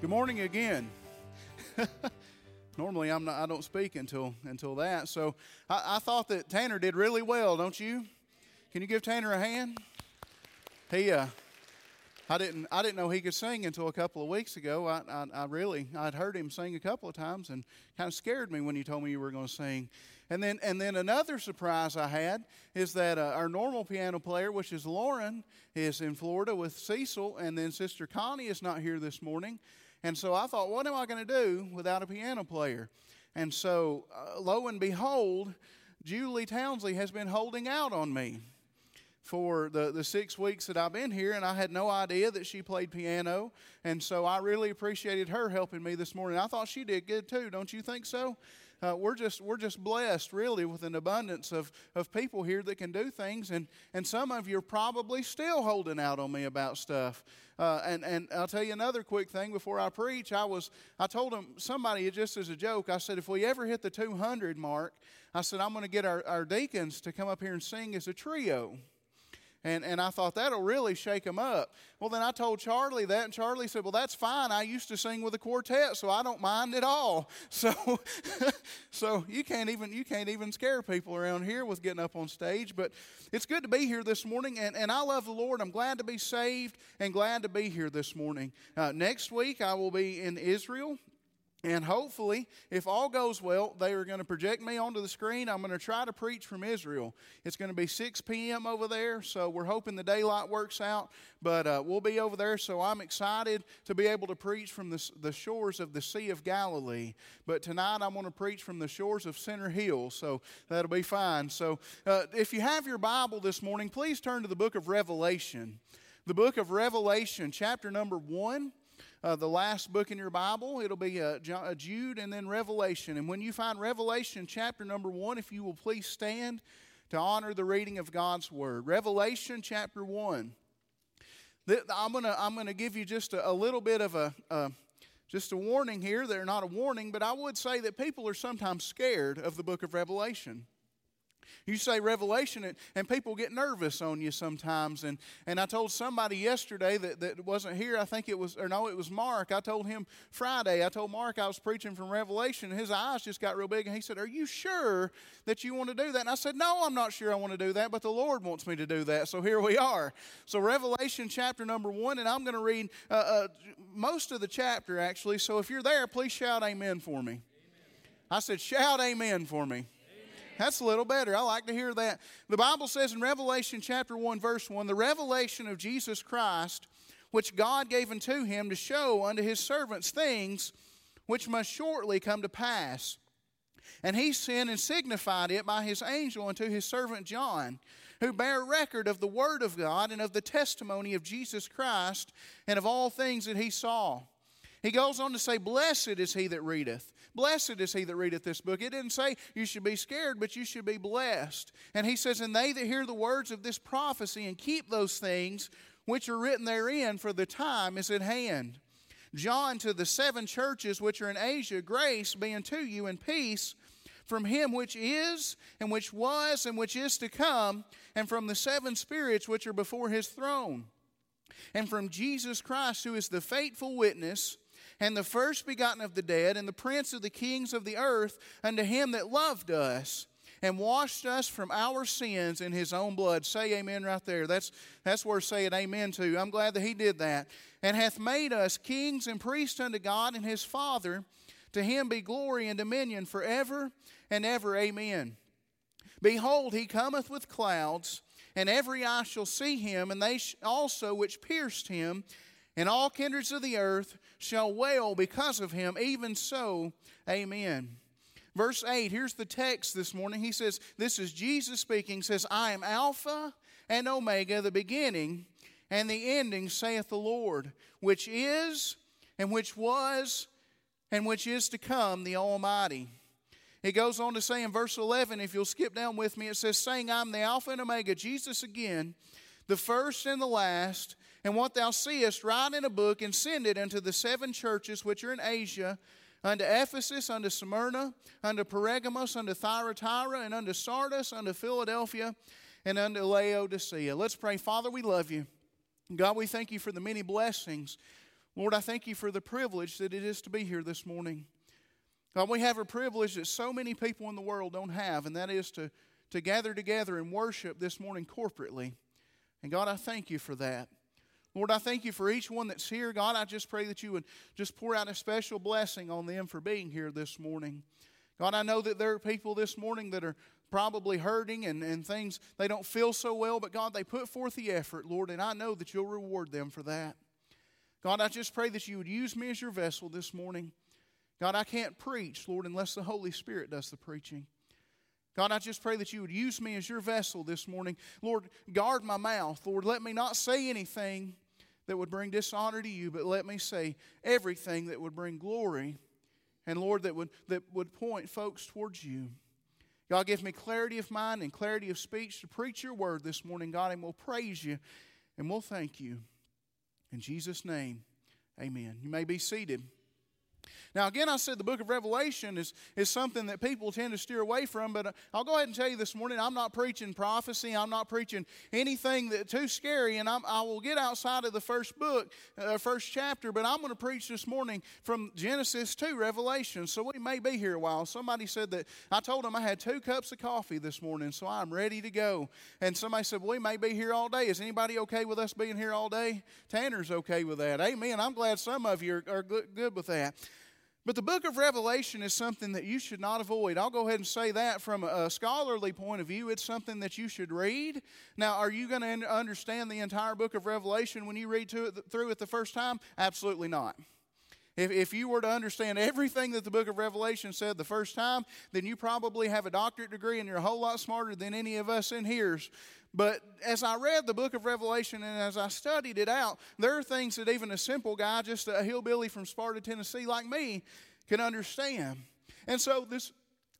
Good morning again. Normally, I'm not, I don't speak until until that. So I, I, thought that Tanner did really well, don't you? Can you give Tanner a hand? He, uh, I didn't I didn't know he could sing until a couple of weeks ago. I, I, I really I'd heard him sing a couple of times and kind of scared me when you told me you were going to sing. And then and then another surprise I had is that uh, our normal piano player, which is Lauren, is in Florida with Cecil, and then Sister Connie is not here this morning. And so I thought, what am I going to do without a piano player? And so, uh, lo and behold, Julie Townsley has been holding out on me for the, the six weeks that I've been here, and I had no idea that she played piano. And so I really appreciated her helping me this morning. I thought she did good too, don't you think so? Uh, we're just we're just blessed really with an abundance of, of people here that can do things and and some of you are probably still holding out on me about stuff. Uh, and and I'll tell you another quick thing before I preach. I was I told them somebody just as a joke I said if we ever hit the 200 mark I said I'm going to get our, our deacons to come up here and sing as a trio and, and I thought that'll really shake them up. Well, then I told Charlie that, and Charlie said, Well, that's fine. I used to sing with a quartet, so I don't mind at all. So, so you can't even you can't even scare people around here with getting up on stage. But it's good to be here this morning, and, and I love the Lord. I'm glad to be saved and glad to be here this morning. Uh, next week I will be in Israel and hopefully, if all goes well, they are going to project me onto the screen. I'm going to try to preach from Israel. It's going to be 6 p.m. over there, so we're hoping the daylight works out. But uh, we'll be over there, so I'm excited to be able to preach from the, the shores of the Sea of Galilee. But tonight, I'm going to preach from the shores of Center Hill, so that'll be fine. So uh, if you have your Bible this morning, please turn to the book of Revelation. The book of Revelation, chapter number 1 uh, the last book in your Bible. It'll be uh, uh, Jude and then Revelation. And when you find Revelation chapter number one, if you will please stand to honor the reading of God's Word. Revelation chapter 1. I'm going to I'm gonna give you just a, a little bit of a, a just a warning here. They're not a warning, but I would say that people are sometimes scared of the book of Revelation. You say Revelation, and, and people get nervous on you sometimes. And, and I told somebody yesterday that, that wasn't here, I think it was, or no, it was Mark. I told him Friday, I told Mark I was preaching from Revelation, his eyes just got real big. And he said, Are you sure that you want to do that? And I said, No, I'm not sure I want to do that, but the Lord wants me to do that. So here we are. So, Revelation chapter number one, and I'm going to read uh, uh, most of the chapter actually. So, if you're there, please shout amen for me. Amen. I said, Shout amen for me. That's a little better. I like to hear that. The Bible says in Revelation chapter 1, verse 1 the revelation of Jesus Christ, which God gave unto him to show unto his servants things which must shortly come to pass. And he sent and signified it by his angel unto his servant John, who bare record of the word of God and of the testimony of Jesus Christ and of all things that he saw. He goes on to say, Blessed is he that readeth Blessed is he that readeth this book. It didn't say you should be scared, but you should be blessed. And he says, And they that hear the words of this prophecy and keep those things which are written therein, for the time is at hand. John to the seven churches which are in Asia, grace be unto you and peace from him which is, and which was, and which is to come, and from the seven spirits which are before his throne, and from Jesus Christ, who is the faithful witness and the first begotten of the dead, and the prince of the kings of the earth, unto him that loved us and washed us from our sins in his own blood. Say amen right there. That's, that's worth saying amen to. I'm glad that he did that. And hath made us kings and priests unto God and his Father. To him be glory and dominion forever and ever. Amen. Behold, he cometh with clouds, and every eye shall see him, and they also which pierced him, and all kindreds of the earth shall wail because of him. Even so, amen. Verse 8, here's the text this morning. He says, This is Jesus speaking, says, I am Alpha and Omega, the beginning and the ending, saith the Lord, which is and which was and which is to come, the Almighty. It goes on to say in verse 11, if you'll skip down with me, it says, saying, I'm the Alpha and Omega, Jesus again, the first and the last, and what thou seest, write in a book and send it unto the seven churches which are in Asia, unto Ephesus, unto Smyrna, unto Pergamos, unto Thyatira, and unto Sardis, unto Philadelphia, and unto Laodicea. Let's pray. Father, we love you. God, we thank you for the many blessings Lord, I thank you for the privilege that it is to be here this morning. God, we have a privilege that so many people in the world don't have, and that is to, to gather together and worship this morning corporately. And God, I thank you for that. Lord, I thank you for each one that's here. God, I just pray that you would just pour out a special blessing on them for being here this morning. God, I know that there are people this morning that are probably hurting and, and things, they don't feel so well, but God, they put forth the effort, Lord, and I know that you'll reward them for that. God, I just pray that you would use me as your vessel this morning. God, I can't preach, Lord, unless the Holy Spirit does the preaching. God, I just pray that you would use me as your vessel this morning. Lord, guard my mouth. Lord, let me not say anything that would bring dishonor to you, but let me say everything that would bring glory and Lord, that would, that would point folks towards you. God, give me clarity of mind and clarity of speech to preach your word this morning, God, and we'll praise you and we'll thank you. In Jesus' name, amen. You may be seated. Now, again, I said the book of Revelation is, is something that people tend to steer away from, but I'll go ahead and tell you this morning I'm not preaching prophecy. I'm not preaching anything that too scary, and I'm, i will get outside of the first book, uh, first chapter, but I'm going to preach this morning from Genesis to Revelation. So we may be here a while. Somebody said that I told them I had two cups of coffee this morning, so I'm ready to go. And somebody said, well, We may be here all day. Is anybody okay with us being here all day? Tanner's okay with that. Amen. I'm glad some of you are, are good with that. But the book of Revelation is something that you should not avoid. I'll go ahead and say that from a scholarly point of view. It's something that you should read. Now, are you going to understand the entire book of Revelation when you read it, through it the first time? Absolutely not. If, if you were to understand everything that the book of Revelation said the first time, then you probably have a doctorate degree and you're a whole lot smarter than any of us in here. But as I read the book of Revelation and as I studied it out, there are things that even a simple guy, just a hillbilly from Sparta, Tennessee, like me, can understand. And so this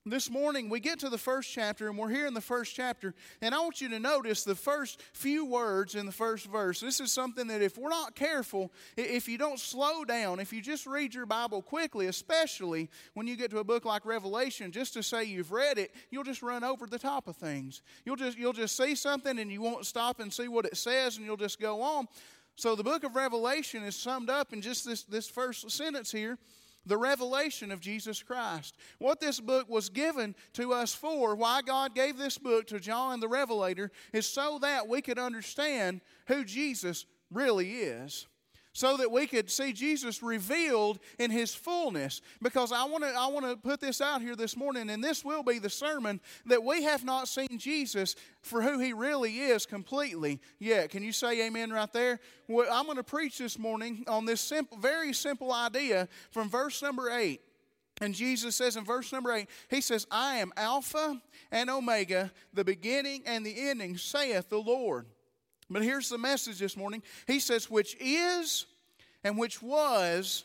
this morning we get to the first chapter and we're here in the first chapter and i want you to notice the first few words in the first verse. This is something that if we're not careful if you don't slow down if you just read your bible quickly especially when you get to a book like revelation just to say you've read it you'll just run over the top of things. You'll just you'll just see something and you won't stop and see what it says and you'll just go on. So the book of revelation is summed up in just this this first sentence here the revelation of Jesus Christ. What this book was given to us for, why God gave this book to John the Revelator, is so that we could understand who Jesus really is so that we could see Jesus revealed in his fullness. Because I want to I want to put this out here this morning, and this will be the sermon that we have not seen Jesus for who he really is completely yet. Can you say amen right there? Well, I'm going to preach this morning on this simple, very simple idea from verse number eight. And Jesus says in verse number 8, He says, I am Alpha and Omega, the beginning and the ending, saith the Lord. But here's the message this morning. He says, which is, and which was,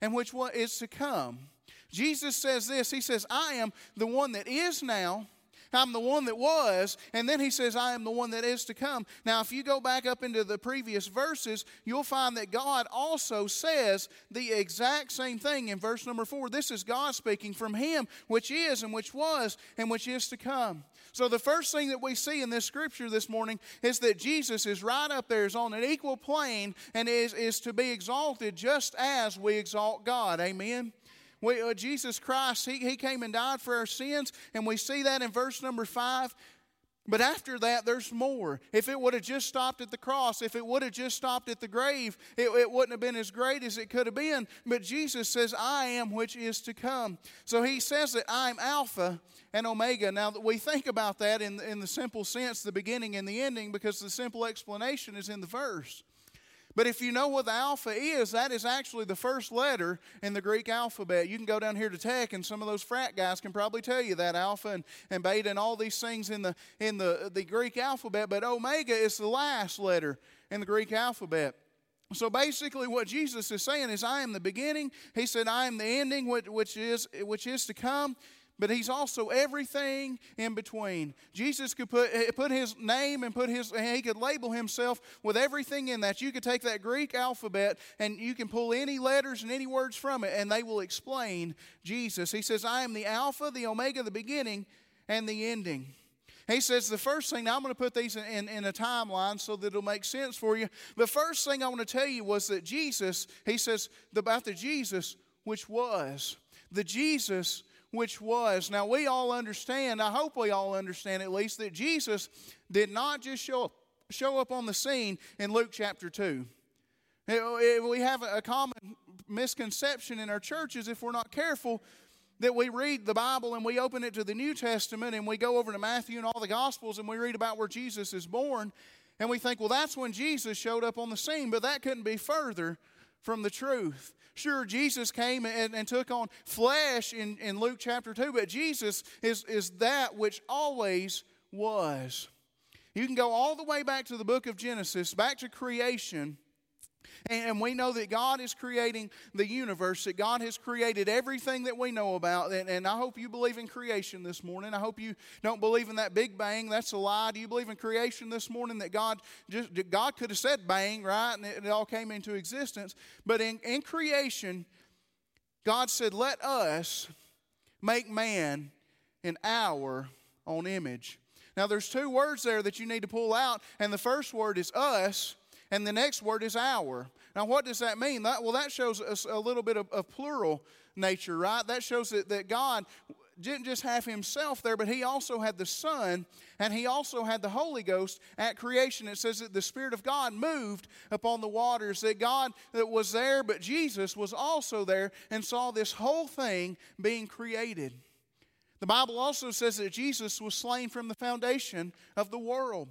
and which is to come. Jesus says this He says, I am the one that is now. I'm the one that was, and then he says, I am the one that is to come. Now, if you go back up into the previous verses, you'll find that God also says the exact same thing in verse number four. This is God speaking from Him, which is, and which was, and which is to come. So, the first thing that we see in this scripture this morning is that Jesus is right up there, is on an equal plane, and is, is to be exalted just as we exalt God. Amen. We, uh, Jesus Christ, he, he came and died for our sins, and we see that in verse number five. But after that, there's more. If it would have just stopped at the cross, if it would have just stopped at the grave, it, it, wouldn't have been as great as it could have been. But Jesus says, I am which is to come. So he says that I'm Alpha and Omega. Now, that we think about that in, in the simple sense, the beginning and the ending, because the simple explanation is in the verse. But if you know what the alpha is, that is actually the first letter in the Greek alphabet. You can go down here to tech, and some of those frat guys can probably tell you that alpha and, and beta and all these things in the in the, the Greek alphabet. But omega is the last letter in the Greek alphabet. So basically, what Jesus is saying is, I am the beginning. He said, I am the ending, which is which is to come but he's also everything in between. Jesus could put, eh, put his name and put his, he could label himself with everything in that. You could take that Greek alphabet and you can pull any letters and any words from it, and they will explain Jesus. He says, I am the Alpha, the Omega, the beginning, and the ending. He says the first thing, now I'm going to put these in, in, in, a timeline so that it'll make sense for you. The first thing I want to tell you was that Jesus, he says about the Jesus which was. The Jesus which was. Now we all understand, I hope we all understand at least, that Jesus did not just show up, show up on the scene in Luke chapter 2. We have a common misconception in our churches if we're not careful that we read the Bible and we open it to the New Testament and we go over to Matthew and all the Gospels and we read about where Jesus is born and we think, well, that's when Jesus showed up on the scene, but that couldn't be further from the truth. Sure, Jesus came and, and took on flesh in, in Luke chapter 2, but Jesus is, is that which always was. You can go all the way back to the book of Genesis, back to creation, and we know that God is creating the universe, that God has created everything that we know about. And, I hope you believe in creation this morning. I hope you don't believe in that big bang. That's a lie. Do you believe in creation this morning that God just God could have said bang, right? And it, it all came into existence. But in, in creation, God said, Let us make man in our own image. Now, there's two words there that you need to pull out, and the first word is us, and the next word is our. Now, what does that mean? That, well, that shows us a little bit of, of plural nature, right? That shows that, that God didn't just have himself there, but he also had the Son and he also had the Holy Ghost at creation. It says that the Spirit of God moved upon the waters, that God that was there, but Jesus was also there and saw this whole thing being created. The Bible also says that Jesus was slain from the foundation of the world.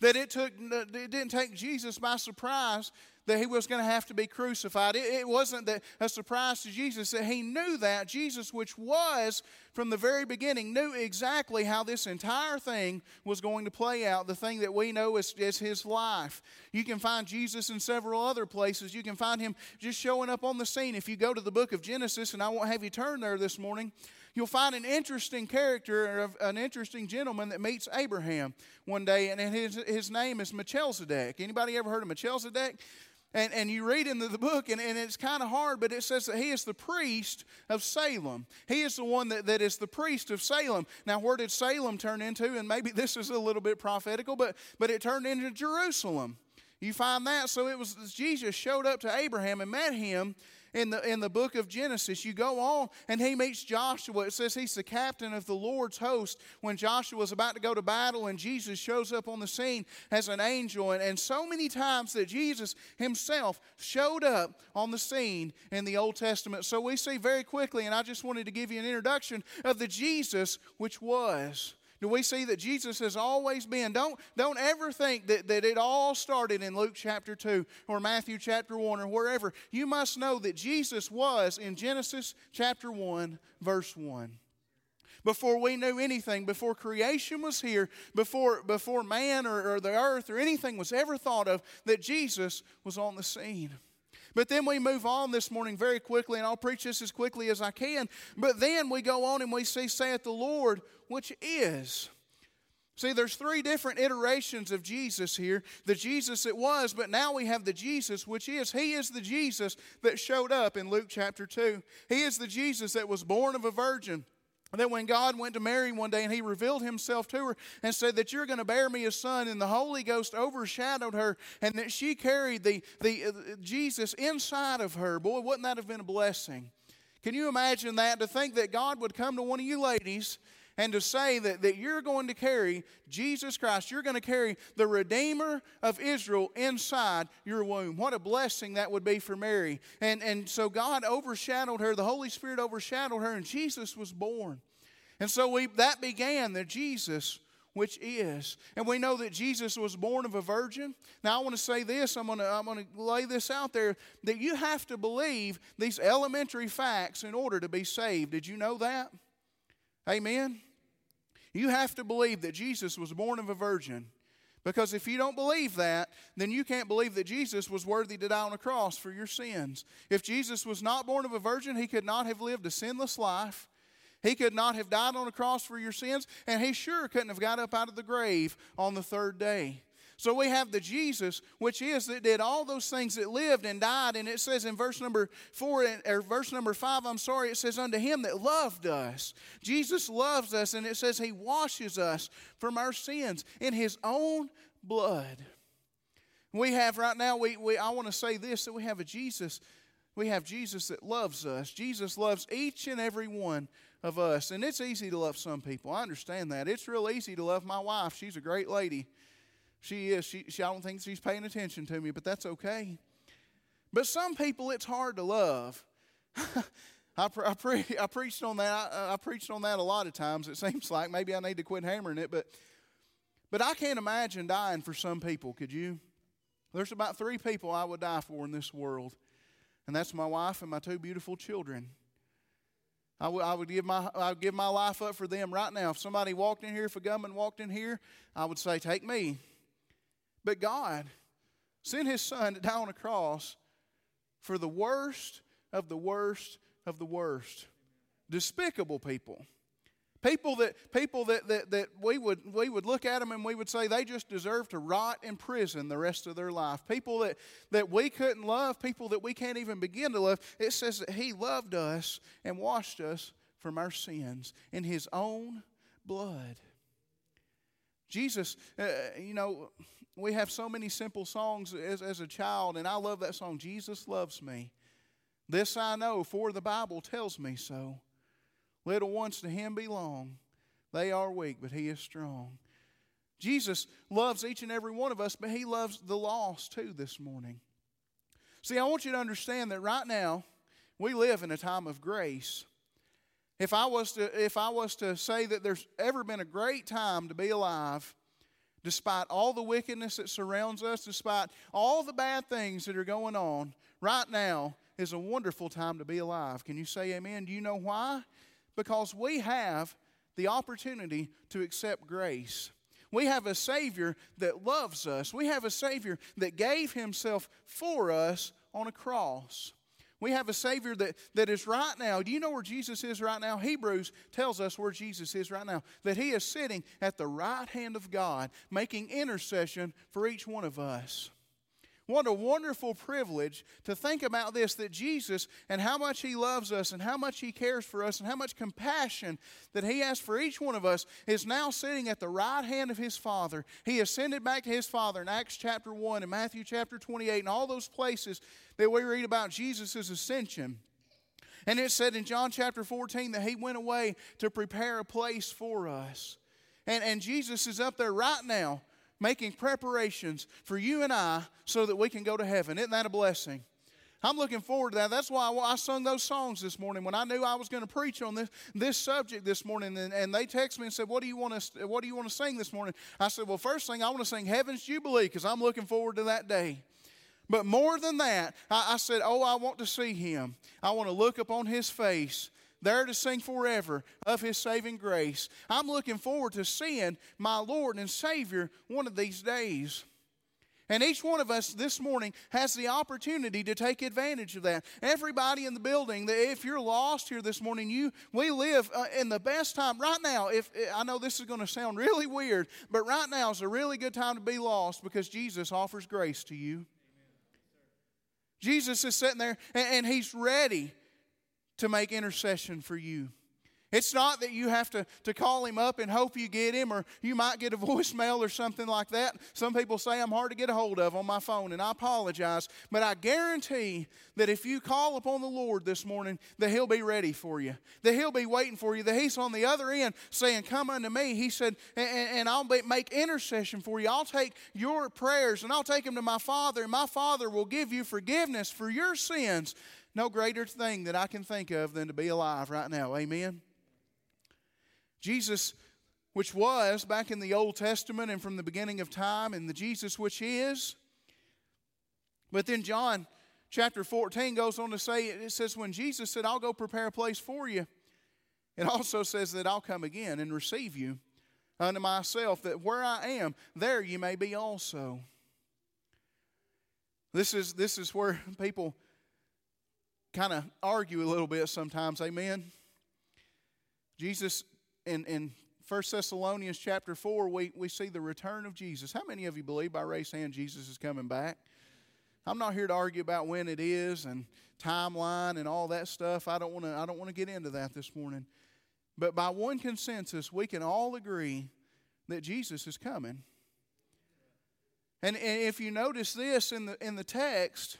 That it took it didn't take Jesus by surprise that he was going to have to be crucified. It, it, wasn't that a surprise to Jesus that he knew that Jesus, which was from the very beginning, knew exactly how this entire thing was going to play out. The thing that we know is, is his life. You can find Jesus in several other places. You can find him just showing up on the scene. If you go to the book of Genesis, and I won't have you turn there this morning, you'll find an interesting character, an interesting gentleman that meets Abraham one day, and his, his name is Melchizedek. Anybody ever heard of Melchizedek? And, and you read into the book, and, and it's kind of hard, but it says that he is the priest of Salem. He is the one that, that is the priest of Salem. Now, where did Salem turn into? And maybe this is a little bit prophetical, but, but it turned into Jerusalem. You find that. So it was Jesus showed up to Abraham and met him in the, in the book of Genesis. You go on, and he meets Joshua. It says he's the captain of the Lord's host when Joshua was about to go to battle, and Jesus shows up on the scene as an angel. And, and so many times that Jesus himself showed up on the scene in the Old Testament. So we see very quickly, and I just wanted to give you an introduction of the Jesus which was do we see that Jesus has always been? Don't, don't ever think that, that it all started in Luke chapter 2 or Matthew chapter 1 or wherever. You must know that Jesus was in Genesis chapter 1, verse 1 before we knew anything, before creation was here, before, before man or, or, the earth or anything was ever thought of, that Jesus was on the scene. But then we move on this morning very quickly, and I'll preach this as quickly as I can. But then we go on and we see, saith the Lord, which is. See, there's three different iterations of Jesus here. The Jesus it was, but now we have the Jesus which is. He is the Jesus that showed up in Luke chapter 2. He is the Jesus that was born of a virgin. That when God went to Mary one day and he revealed himself to her and said that you're going to bear me a son, and the Holy Ghost overshadowed her, and that she carried the, the uh, Jesus inside of her. Boy, wouldn't that have been a blessing? Can you imagine that? To think that God would come to one of you ladies and to say that, that you're going to carry Jesus Christ, you're going to carry the Redeemer of Israel inside your womb. What a blessing that would be for Mary. And, and so God overshadowed her, the Holy Spirit overshadowed her, and Jesus was born. And so we, that began the Jesus which is. And we know that Jesus was born of a virgin. Now, I want to say this, I'm going to, I'm going to lay this out there that you have to believe these elementary facts in order to be saved. Did you know that? Amen? You have to believe that Jesus was born of a virgin. Because if you don't believe that, then you can't believe that Jesus was worthy to die on a cross for your sins. If Jesus was not born of a virgin, he could not have lived a sinless life. He could not have died on a cross for your sins, and he sure couldn't have got up out of the grave on the third day. So we have the Jesus, which is that did all those things that lived and died. And it says in verse number four, or verse number five, I'm sorry, it says, Unto him that loved us. Jesus loves us, and it says he washes us from our sins in his own blood. We have right now, we, we I want to say this that we have a Jesus, we have Jesus that loves us. Jesus loves each and every one of us. And it's easy to love some people. I understand that. It's real easy to love my wife. She's a great lady. She is. She, she, I don't think she's paying attention to me, but that's okay. But some people, it's hard to love. I, I, pre, I, preached on that. I, I, preached on that a lot of times. It seems like maybe I need to quit hammering it, but but I can't imagine dying for some people. Could you? There's about three people I would die for in this world, and that's my wife and my two beautiful children. I would, I would give my I would give my life up for them right now. If somebody walked in here, if a gunman walked in here, I would say, "Take me." But God sent his son to die on a cross for the worst of the worst of the worst. Despicable people. People that people that, that, that we would we would look at them and we would say they just deserve to rot in prison the rest of their life. People that, that we couldn't love, people that we can't even begin to love. It says that He loved us and washed us from our sins in His own blood. Jesus, uh, you know, we have so many simple songs as, as a child, and I love that song, Jesus Loves Me. This I know, for the Bible tells me so. Little ones to him belong. They are weak, but he is strong. Jesus loves each and every one of us, but he loves the lost too this morning. See, I want you to understand that right now, we live in a time of grace. If I was to, if I was to say that there's ever been a great time to be alive, despite all the wickedness that surrounds us, despite all the bad things that are going on, right now is a wonderful time to be alive. Can you say amen? Do you know why? Because we have the opportunity to accept grace. We have a Savior that loves us. We have a Savior that gave Himself for us on a cross. We have a Savior that, that is right now. Do you know where Jesus is right now? Hebrews tells us where Jesus is right now. That He is sitting at the right hand of God, making intercession for each one of us. What a wonderful privilege to think about this that Jesus and how much He loves us and how much He cares for us and how much compassion that He has for each one of us is now sitting at the right hand of His Father. He ascended back to His Father in Acts chapter 1 and Matthew chapter 28 and all those places that we read about Jesus' ascension. And it said in John chapter 14 that He went away to prepare a place for us. And, and Jesus is up there right now making preparations for you and I so that we can go to heaven. Isn't that a blessing? I'm looking forward to that. That's why I sung those songs this morning when I knew I was going to preach on this, this subject this morning. And, and they texted me and said, what do, you want to, what do you want to sing this morning? I said, Well, first thing, I want to sing Heaven's Jubilee because I'm looking forward to that day. But more than that, I, I said, Oh, I want to see him. I want to look upon his face there to sing forever of His saving grace. I'm looking forward to seeing my Lord and Savior one of these days. And each one of us this morning has the opportunity to take advantage of that. Everybody in the building, if you're lost here this morning, you we live uh, in the best time right now. If I know this is going to sound really weird, but right now is a really good time to be lost because Jesus offers grace to you. Jesus is sitting there and, and he's ready to make intercession for you. It's not that you have to, to call him up and hope you get him, or you might get a voicemail or something like that. Some people say I'm hard to get a hold of on my phone, and I apologize. But I guarantee that if you call upon the Lord this morning, that he'll be ready for you, that he'll be waiting for you, that he's on the other end saying, Come unto me. He said, and, and I'll make intercession for you. I'll take your prayers and I'll take them to my Father, and my Father will give you forgiveness for your sins no greater thing that I can think of than to be alive right now. Amen. Jesus, which was back in the Old Testament and from the beginning of time, and the Jesus which is. But then John chapter 14 goes on to say, it says, when Jesus said, I'll go prepare a place for you, it also says that I'll come again and receive you unto myself, that where I am, there you may be also. This is, this is where people kind of argue a little bit sometimes. Amen. Jesus in, in 1 Thessalonians chapter 4, we, we see the return of Jesus. How many of you believe by raised hand Jesus is coming back? I'm not here to argue about when it is and timeline and all that stuff. I don't want to I don't want to get into that this morning. But by one consensus, we can all agree that Jesus is coming. And, and if you notice this in the in the text,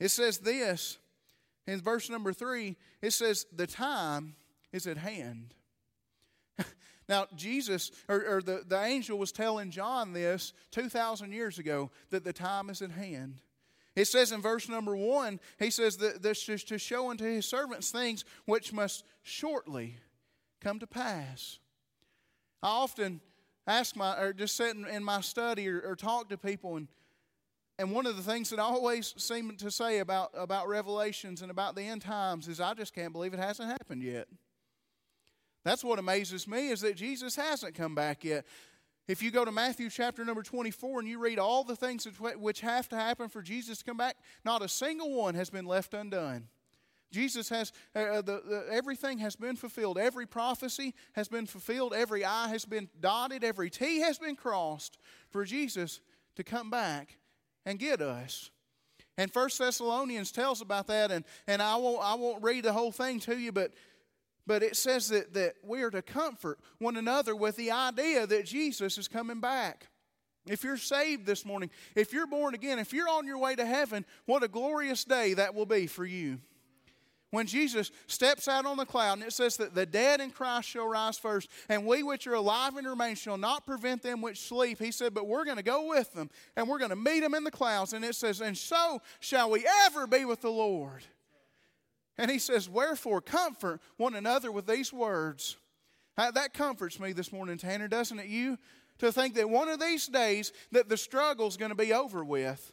it says this in verse number three, it says, The time is at hand. now, Jesus, or, or, the, the angel was telling John this 2,000 years ago that the time is at hand. It says in verse number one, he says that this is to show unto his servants things which must shortly come to pass. I often ask my, or just sit in, in my study or, or talk to people, and and one of the things that I always seem to say about, about Revelations and about the end times is I just can't believe it hasn't happened yet. That's what amazes me is that Jesus hasn't come back yet. If you go to Matthew chapter number 24 and you read all the things which have to happen for Jesus to come back, not a single one has been left undone. Jesus has, uh, uh the, the, everything has been fulfilled. Every prophecy has been fulfilled. Every I has been dotted. Every T has been crossed for Jesus to come back and get us. And First Thessalonians tells about that, and, and I, won't, I won't read the whole thing to you, but, but it says that, that we are to comfort one another with the idea that Jesus is coming back. If you're saved this morning, if you're born again, if you're on your way to heaven, what a glorious day that will be for you when Jesus steps out on the cloud, and it says that the dead in Christ shall rise first, and we which are alive and remain shall not prevent them which sleep. He said, But we're going to go with them, and we're going to meet them in the clouds. And it says, And so shall we ever be with the Lord. And he says, Wherefore, comfort one another with these words. That comforts me this morning, Tanner, doesn't it? You to think that one of these days that the struggle's going to be over with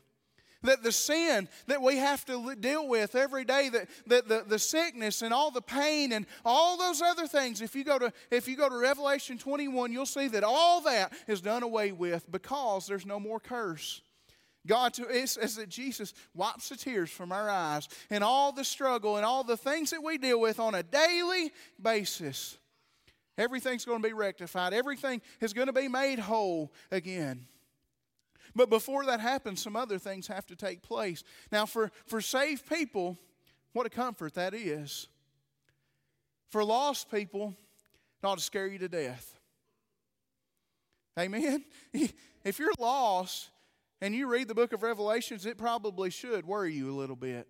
that the sin that we have to deal with every day, that, that the, the sickness and all the pain and all those other things, if you, go to, if you go to Revelation 21, you'll see that all that is done away with because there's no more curse. God, it says that Jesus wipes the tears from our eyes and all the struggle and all the things that we deal with on a daily basis. Everything's going to be rectified. Everything is going to be made whole again. But before that happens, some other things have to take place. Now, for, for saved people, what a comfort that is. For lost people, ought to scare you to death. Amen? If you're lost and you read the book of Revelations, it probably should worry you a little bit.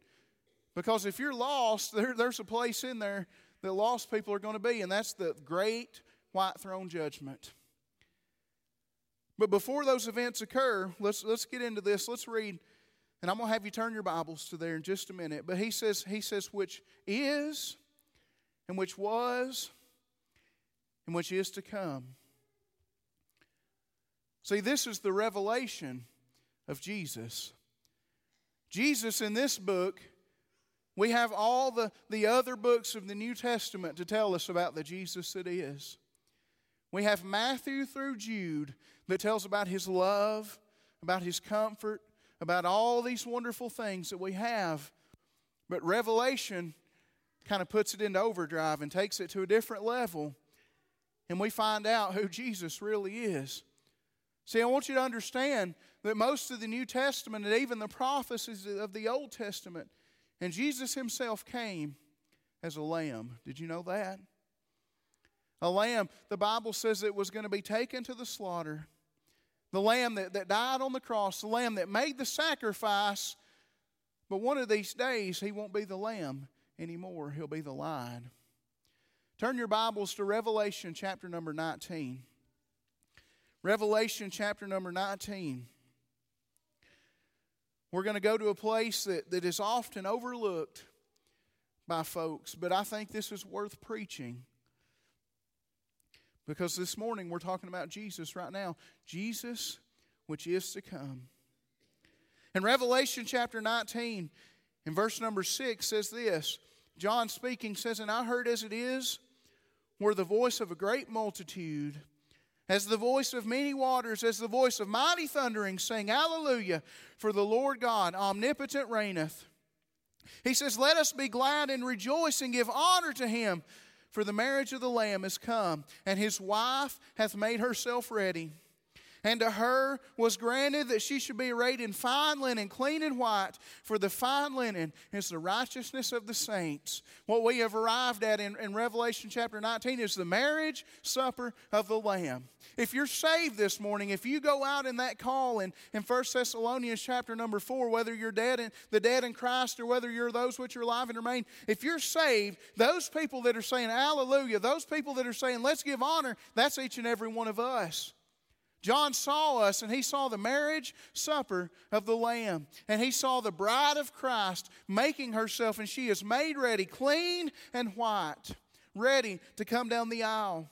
Because if you're lost, there, there's a place in there that lost people are going to be, and that's the great white throne judgment. But before those events occur, let's, let's get into this. Let's read, and I'm going to have you turn your Bibles to there in just a minute. But he says, he says, which is, and which was, and which is to come. See, this is the revelation of Jesus. Jesus in this book, we have all the, the other books of the New Testament to tell us about the Jesus that is. We have Matthew through Jude that tells about his love, about his comfort, about all these wonderful things that we have. But Revelation kind of puts it into overdrive and takes it to a different level. And we find out who Jesus really is. See, I want you to understand that most of the New Testament and even the prophecies of the Old Testament, and Jesus himself came as a lamb. Did you know that? A lamb, the Bible says it was going to be taken to the slaughter. The lamb that, that died on the cross, the lamb that made the sacrifice. But one of these days, he won't be the lamb anymore, he'll be the lion. Turn your Bibles to Revelation chapter number 19. Revelation chapter number 19. We're going to go to a place that, that is often overlooked by folks, but I think this is worth preaching. Because this morning we're talking about Jesus right now. Jesus, which is to come. In Revelation chapter 19, in verse number 6, says this John speaking says, And I heard as it is, were the voice of a great multitude, as the voice of many waters, as the voice of mighty thundering, saying, Hallelujah, for the Lord God omnipotent reigneth. He says, Let us be glad and rejoice and give honor to him. For the marriage of the Lamb is come, and his wife hath made herself ready. And to her was granted that she should be arrayed in fine linen, clean and white, for the fine linen is the righteousness of the saints. What we have arrived at in, in Revelation chapter 19 is the marriage supper of the Lamb. If you're saved this morning, if you go out in that call in, in 1 Thessalonians chapter number 4, whether you're dead in the dead in Christ or whether you're those which are alive and remain, if you're saved, those people that are saying hallelujah, those people that are saying let's give honor, that's each and every one of us. John saw us and he saw the marriage supper of the Lamb. And he saw the bride of Christ making herself, and she is made ready, clean and white, ready to come down the aisle.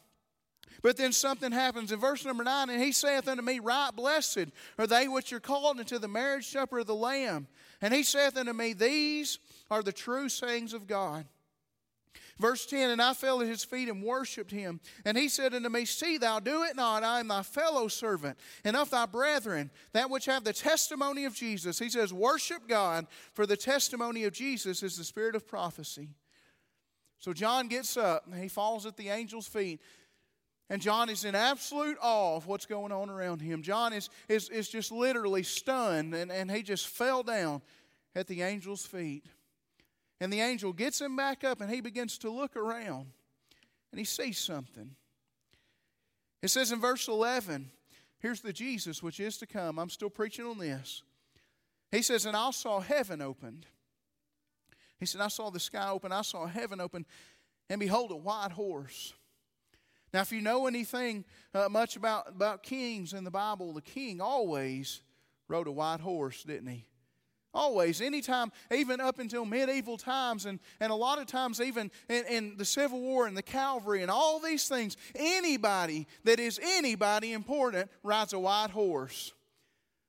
But then something happens in verse number nine, and he saith unto me, Write blessed are they which are called into the marriage supper of the Lamb. And he saith unto me, These are the true sayings of God. Verse 10 And I fell at his feet and worshipped him. And he said unto me, See thou do it not, I am thy fellow servant, and of thy brethren, that which have the testimony of Jesus. He says, Worship God, for the testimony of Jesus is the spirit of prophecy. So John gets up and he falls at the angel's feet. And John is in absolute awe of what's going on around him. John is, is, is just literally stunned, and, and he just fell down at the angel's feet. And the angel gets him back up and he begins to look around and he sees something. It says in verse 11, here's the Jesus which is to come. I'm still preaching on this. He says, And I saw heaven opened. He said, I saw the sky open, I saw heaven open, and behold, a white horse. Now, if you know anything uh, much about, about kings in the Bible, the king always rode a white horse, didn't he? Always, anytime, even up until medieval times, and, and a lot of times, even in, in, the Civil War and the Calvary and all these things, anybody that is anybody important rides a white horse.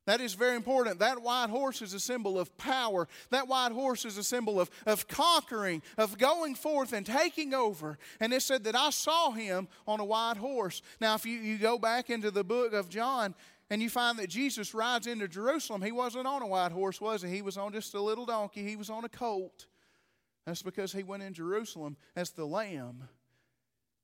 That is very important. That white horse is a symbol of power. That white horse is a symbol of, of conquering, of going forth and taking over. And it said that I saw him on a white horse. Now, if you, you go back into the book of John, and you find that Jesus rides into Jerusalem. He wasn't on a white horse, was he? He was on just a little donkey. He was on a colt. That's because he went in Jerusalem as the lamb.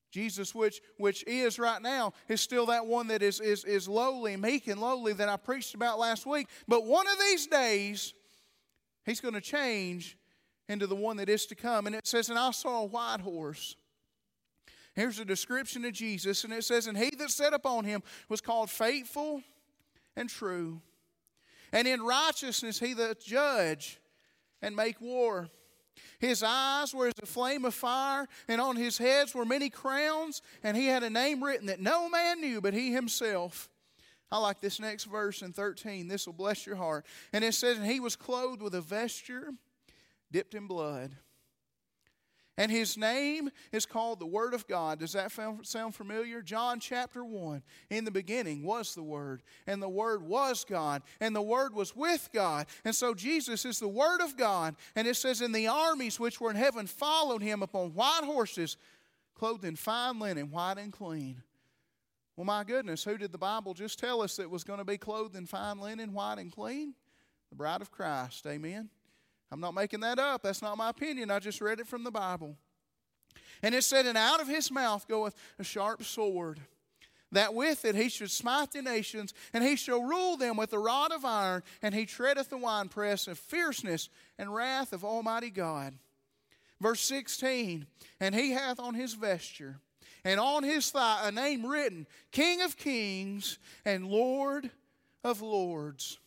Jesus, which, which is right now, is still that one that is, is, is lowly, meek, and lowly that I preached about last week. But one of these days, he's going to change into the one that is to come. And it says, And I saw a white horse. Here's a description of Jesus, and it says, And he that sat upon him was called faithful and true. And in righteousness he doth judge and make war. His eyes were as a flame of fire, and on his heads were many crowns, and he had a name written that no man knew but he himself. I like this next verse in 13. This will bless your heart. And it says, And he was clothed with a vesture dipped in blood. And his name is called the Word of God. Does that sound familiar? John chapter 1. In the beginning was the Word, and the Word was God, and the Word was with God. And so Jesus is the Word of God. And it says, And the armies which were in heaven followed him upon white horses, clothed in fine linen, white and clean. Well, my goodness, who did the Bible just tell us that was going to be clothed in fine linen, white and clean? The bride of Christ. Amen. I'm not making that up. That's not my opinion. I just read it from the Bible. And it said, And out of his mouth goeth a sharp sword, that with it he should smite the nations, and he shall rule them with a rod of iron, and he treadeth the winepress of fierceness and wrath of Almighty God. Verse 16, And he hath on his vesture and on his thigh a name written, King of kings and Lord of lords.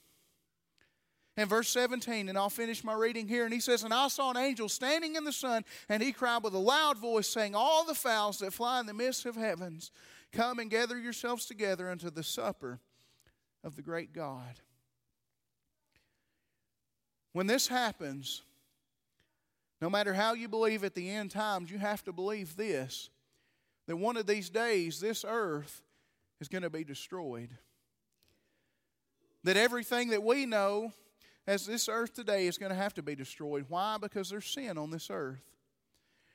And verse 17, and I'll finish my reading here. And he says, And I saw an angel standing in the sun, and he cried with a loud voice, saying, All the fowls that fly in the midst of heavens, come and gather yourselves together unto the supper of the great God. When this happens, no matter how you believe at the end times, you have to believe this that one of these days this earth is going to be destroyed. That everything that we know as this earth today is going to have to be destroyed. Why? Because there's sin on this earth.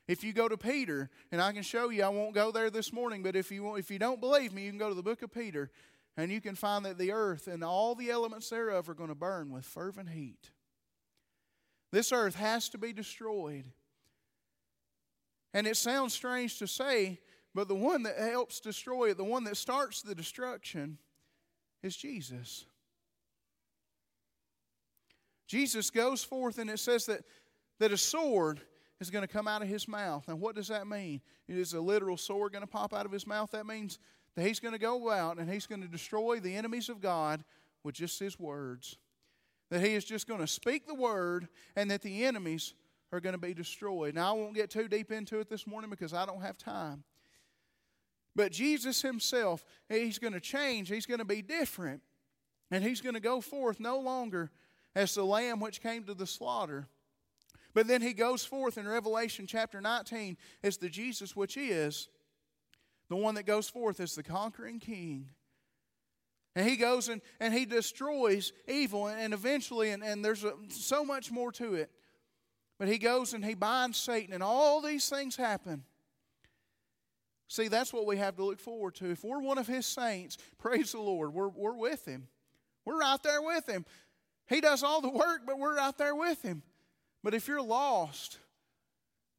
If you go to Peter, and I can show you, I won't go there this morning, but if you, if you don't believe me, you can go to the book of Peter, and you can find that the earth and all the elements thereof are going to burn with fervent heat. This earth has to be destroyed. And it sounds strange to say, but the one that helps destroy it, the one that starts the destruction, is Jesus. Jesus goes forth and it says that, that a sword is going to come out of his mouth. Now, what does that mean? Is a literal sword going to pop out of his mouth? That means that he's going to go out and he's going to destroy the enemies of God with just his words. That he is just going to speak the word and that the enemies are going to be destroyed. Now, I won't get too deep into it this morning because I don't have time. But Jesus himself, he's going to change, he's going to be different, and he's going to go forth no longer as the lamb which came to the slaughter. But then he goes forth in Revelation chapter 19 as the Jesus which is the one that goes forth as the conquering king. And he goes and, and he destroys evil, and, and eventually, and, and there's a, so much more to it. But he goes and he binds Satan, and all these things happen. See, that's what we have to look forward to. If we're one of his saints, praise the Lord, we're, we're with him. We're right there with him. He does all the work, but we're out there with him. But if you're lost,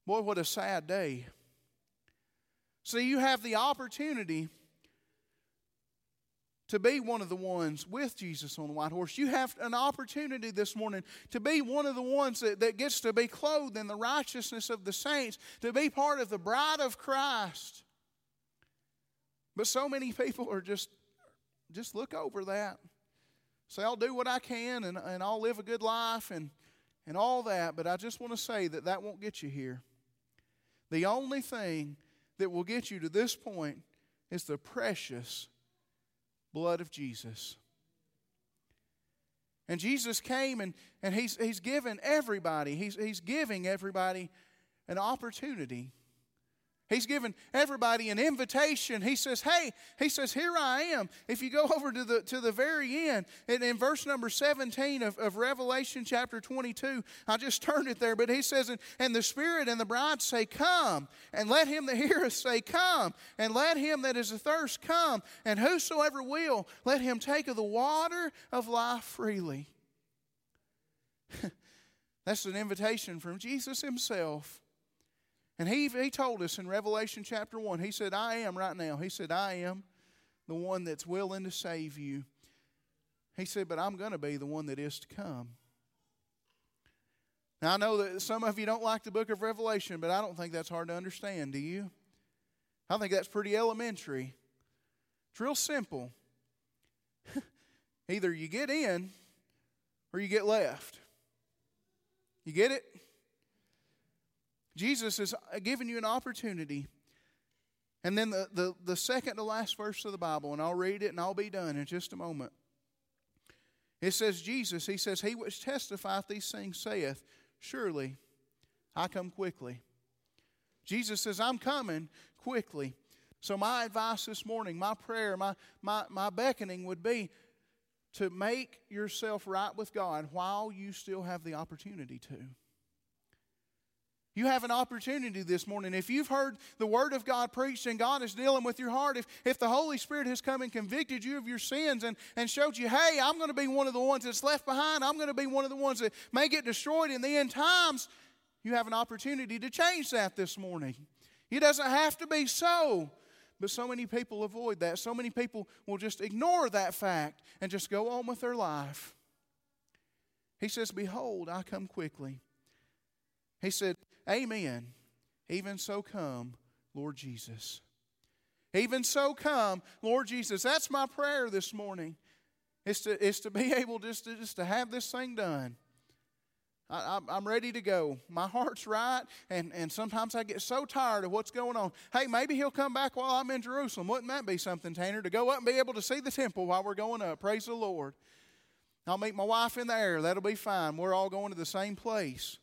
boy, what a sad day. See, you have the opportunity to be one of the ones with Jesus on the white horse. You have an opportunity this morning to be one of the ones that, that gets to be clothed in the righteousness of the saints, to be part of the bride of Christ. But so many people are just, just look over that. Say, I'll do what I can and, and I'll live a good life and, and all that. But I just want to say that that won't get you here. The only thing that will get you to this point is the precious blood of Jesus. And Jesus came and, and he's, he's given everybody, he's, he's giving everybody an opportunity He's given everybody an invitation. He says, Hey, he says, Here I am. If you go over to the, to the very end, and in verse number 17 of, of Revelation chapter 22, I just turned it there, but he says, and, the Spirit and the bride say, Come, and let him that heareth say, Come, and let him that is athirst come, and whosoever will, let him take of the water of life freely. That's an invitation from Jesus himself. And he, he told us in Revelation chapter 1, he said, I am right now. He said, I am the one that's willing to save you. He said, but I'm going to be the one that is to come. Now, I know that some of you don't like the book of Revelation, but I don't think that's hard to understand, do you? I think that's pretty elementary. It's real simple. Either you get in or you get left. You get it? Jesus is giving you an opportunity. And then the, the, the second to last verse of the Bible, and I'll read it and I'll be done in just a moment. It says, Jesus, he says, He which testifieth these things saith, Surely I come quickly. Jesus says, I'm coming quickly. So, my advice this morning, my prayer, my, my, my beckoning would be to make yourself right with God while you still have the opportunity to. You have an opportunity this morning. If you've heard the Word of God preached and God is dealing with your heart, if, if the Holy Spirit has come and convicted you of your sins and, and showed you, hey, I'm going to be one of the ones that's left behind, I'm going to be one of the ones that may get destroyed in the end times, you have an opportunity to change that this morning. It doesn't have to be so. But so many people avoid that. So many people will just ignore that fact and just go on with their life. He says, Behold, I come quickly. He said, Amen. Even so come, Lord Jesus. Even so come, Lord Jesus. That's my prayer this morning. It's to, is to be able just to, just to have this thing done. I, am ready to go. My heart's right, and, and sometimes I get so tired of what's going on. Hey, maybe he'll come back while I'm in Jerusalem. Wouldn't that be something, Tanner, to go up and be able to see the temple while we're going up? Praise the Lord. I'll meet my wife in the air. That'll be fine. We're all going to the same place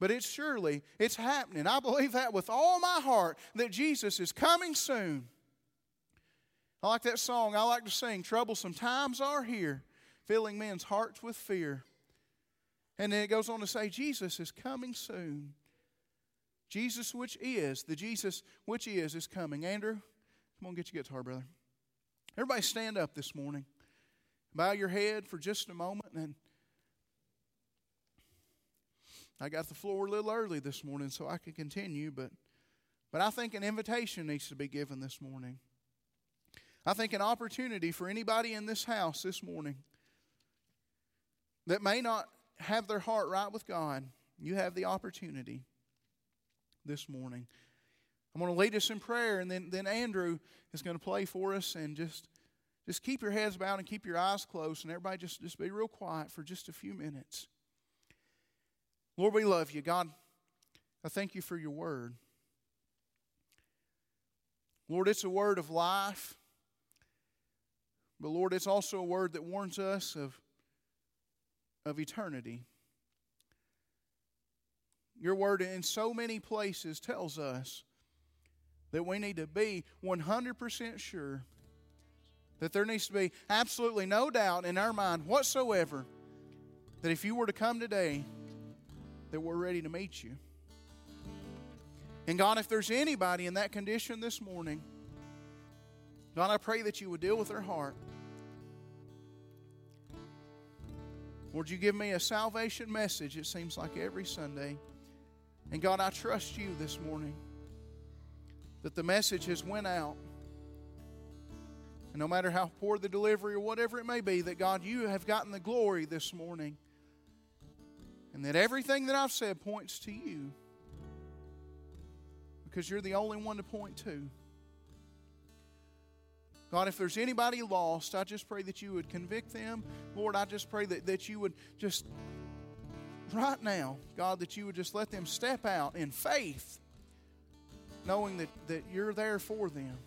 but it's surely it's happening. I believe that with all my heart that Jesus is coming soon. I like that song. I like to sing. Troublesome times are here, filling men's hearts with fear. And then it goes on to say, Jesus is coming soon. Jesus, which is, the Jesus which is, is coming. Andrew, come on, get your guitar, brother. Everybody stand up this morning. Bow your head for just a moment and I got the floor a little early this morning so I could continue, but, but I think an invitation needs to be given this morning. I think an opportunity for anybody in this house this morning that may not have their heart right with God, you have the opportunity this morning. I'm going to lead us in prayer, and then, then Andrew is going to play for us. And just, just keep your heads bowed and keep your eyes closed, and everybody just, just be real quiet for just a few minutes. Lord, we love you. God, I thank you for your word. Lord, it's a word of life. But Lord, it's also a word that warns us of, of eternity. Your word in so many places tells us that we need to be 100% sure that there needs to be absolutely no doubt in our mind whatsoever that if you were to come today, that we're ready to meet you. And God, if there's anybody in that condition this morning, God, I pray that you would deal with their heart. Lord, you give me a salvation message, it seems like every Sunday. And God, I trust you this morning that the message has went out. And no matter how poor the delivery or whatever it may be, that God, you have gotten the glory this morning. And that everything that I've said points to you. Because you're the only one to point to. God, if there's anybody lost, I just pray that you would convict them. Lord, I just pray that, that you would just, right now, God, that you would just let them step out in faith, knowing that, that you're there for them.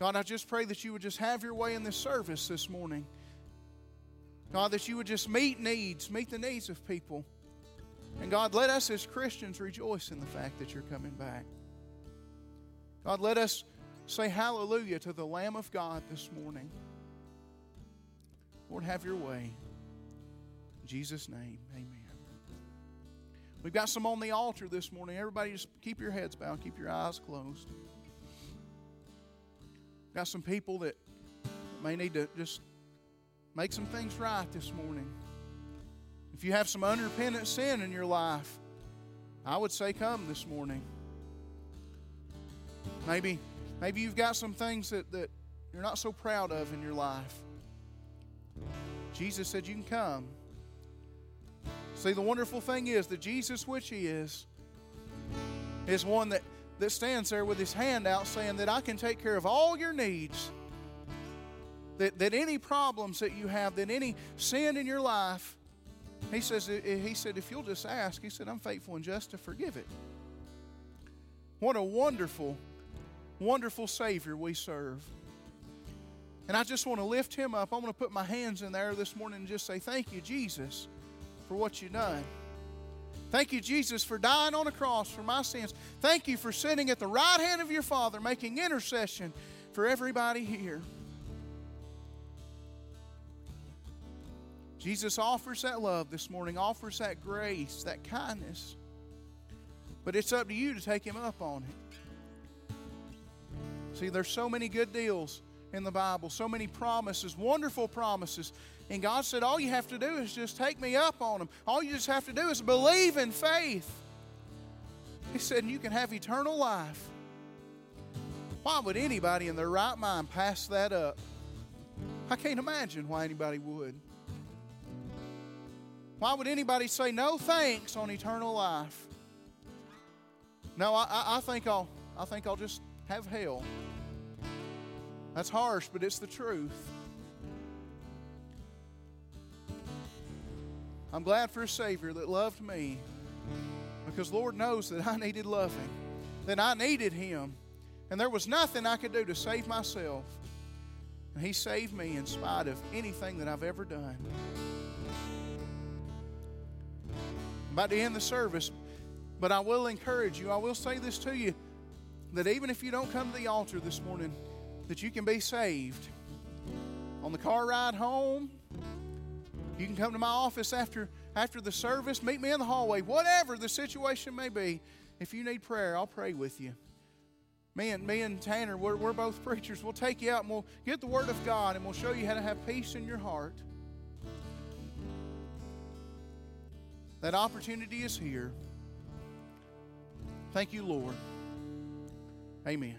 God, I just pray that you would just have your way in this service this morning. God, that you would just meet needs, meet the needs of people. And God, let us as Christians rejoice in the fact that you're coming back. God, let us say hallelujah to the Lamb of God this morning. Lord, have your way. In Jesus' name, amen. We've got some on the altar this morning. Everybody just keep your heads bowed, keep your eyes closed. Got some people that may need to just make some things right this morning. If you have some unrepentant sin in your life, I would say come this morning. Maybe Maybe you've got some things that, that you're not so proud of in your life. Jesus said you can come. See, the wonderful thing is that Jesus, which He is, is one that, that stands there with His hand out saying that I can take care of all your needs. That, that any problems that you have, that any sin in your life, He says, He said, if you'll just ask, He said, I'm faithful and just to forgive it. What a wonderful wonderful Savior we serve. And I just want to lift him up. I'm going to put my hands in there this morning and just say, Thank you, Jesus, for what you've done. Thank you, Jesus, for dying on a cross for my sins. Thank you for sitting at the right hand of your Father, making intercession for everybody here. Jesus offers that love this morning, offers that grace, that kindness. But it's up to you to take him up on it. See, there's so many good deals in the Bible, so many promises, wonderful promises. And God said, All you have to do is just take me up on them. All you just have to do is believe in faith. He said, You can have eternal life. Why would anybody in their right mind pass that up? I can't imagine why anybody would. Why would anybody say no thanks on eternal life? No, I, I think I'll I think I'll just have hell. That's harsh, but it's the truth. I'm glad for a Savior that loved me because Lord knows that I needed loving, that I needed Him, and there was nothing I could do to save myself. And He saved me in spite of anything that I've ever done. About to end the service, but I will encourage you, I will say this to you that even if you don't come to the altar this morning, that you can be saved. On the car ride home, you can come to my office after after the service, meet me in the hallway, whatever the situation may be. If you need prayer, I'll pray with you. Me and me and Tanner, we're, we're both preachers. We'll take you out and we'll get the Word of God and we'll show you how to have peace in your heart. That opportunity is here. Thank you, Lord. Amen.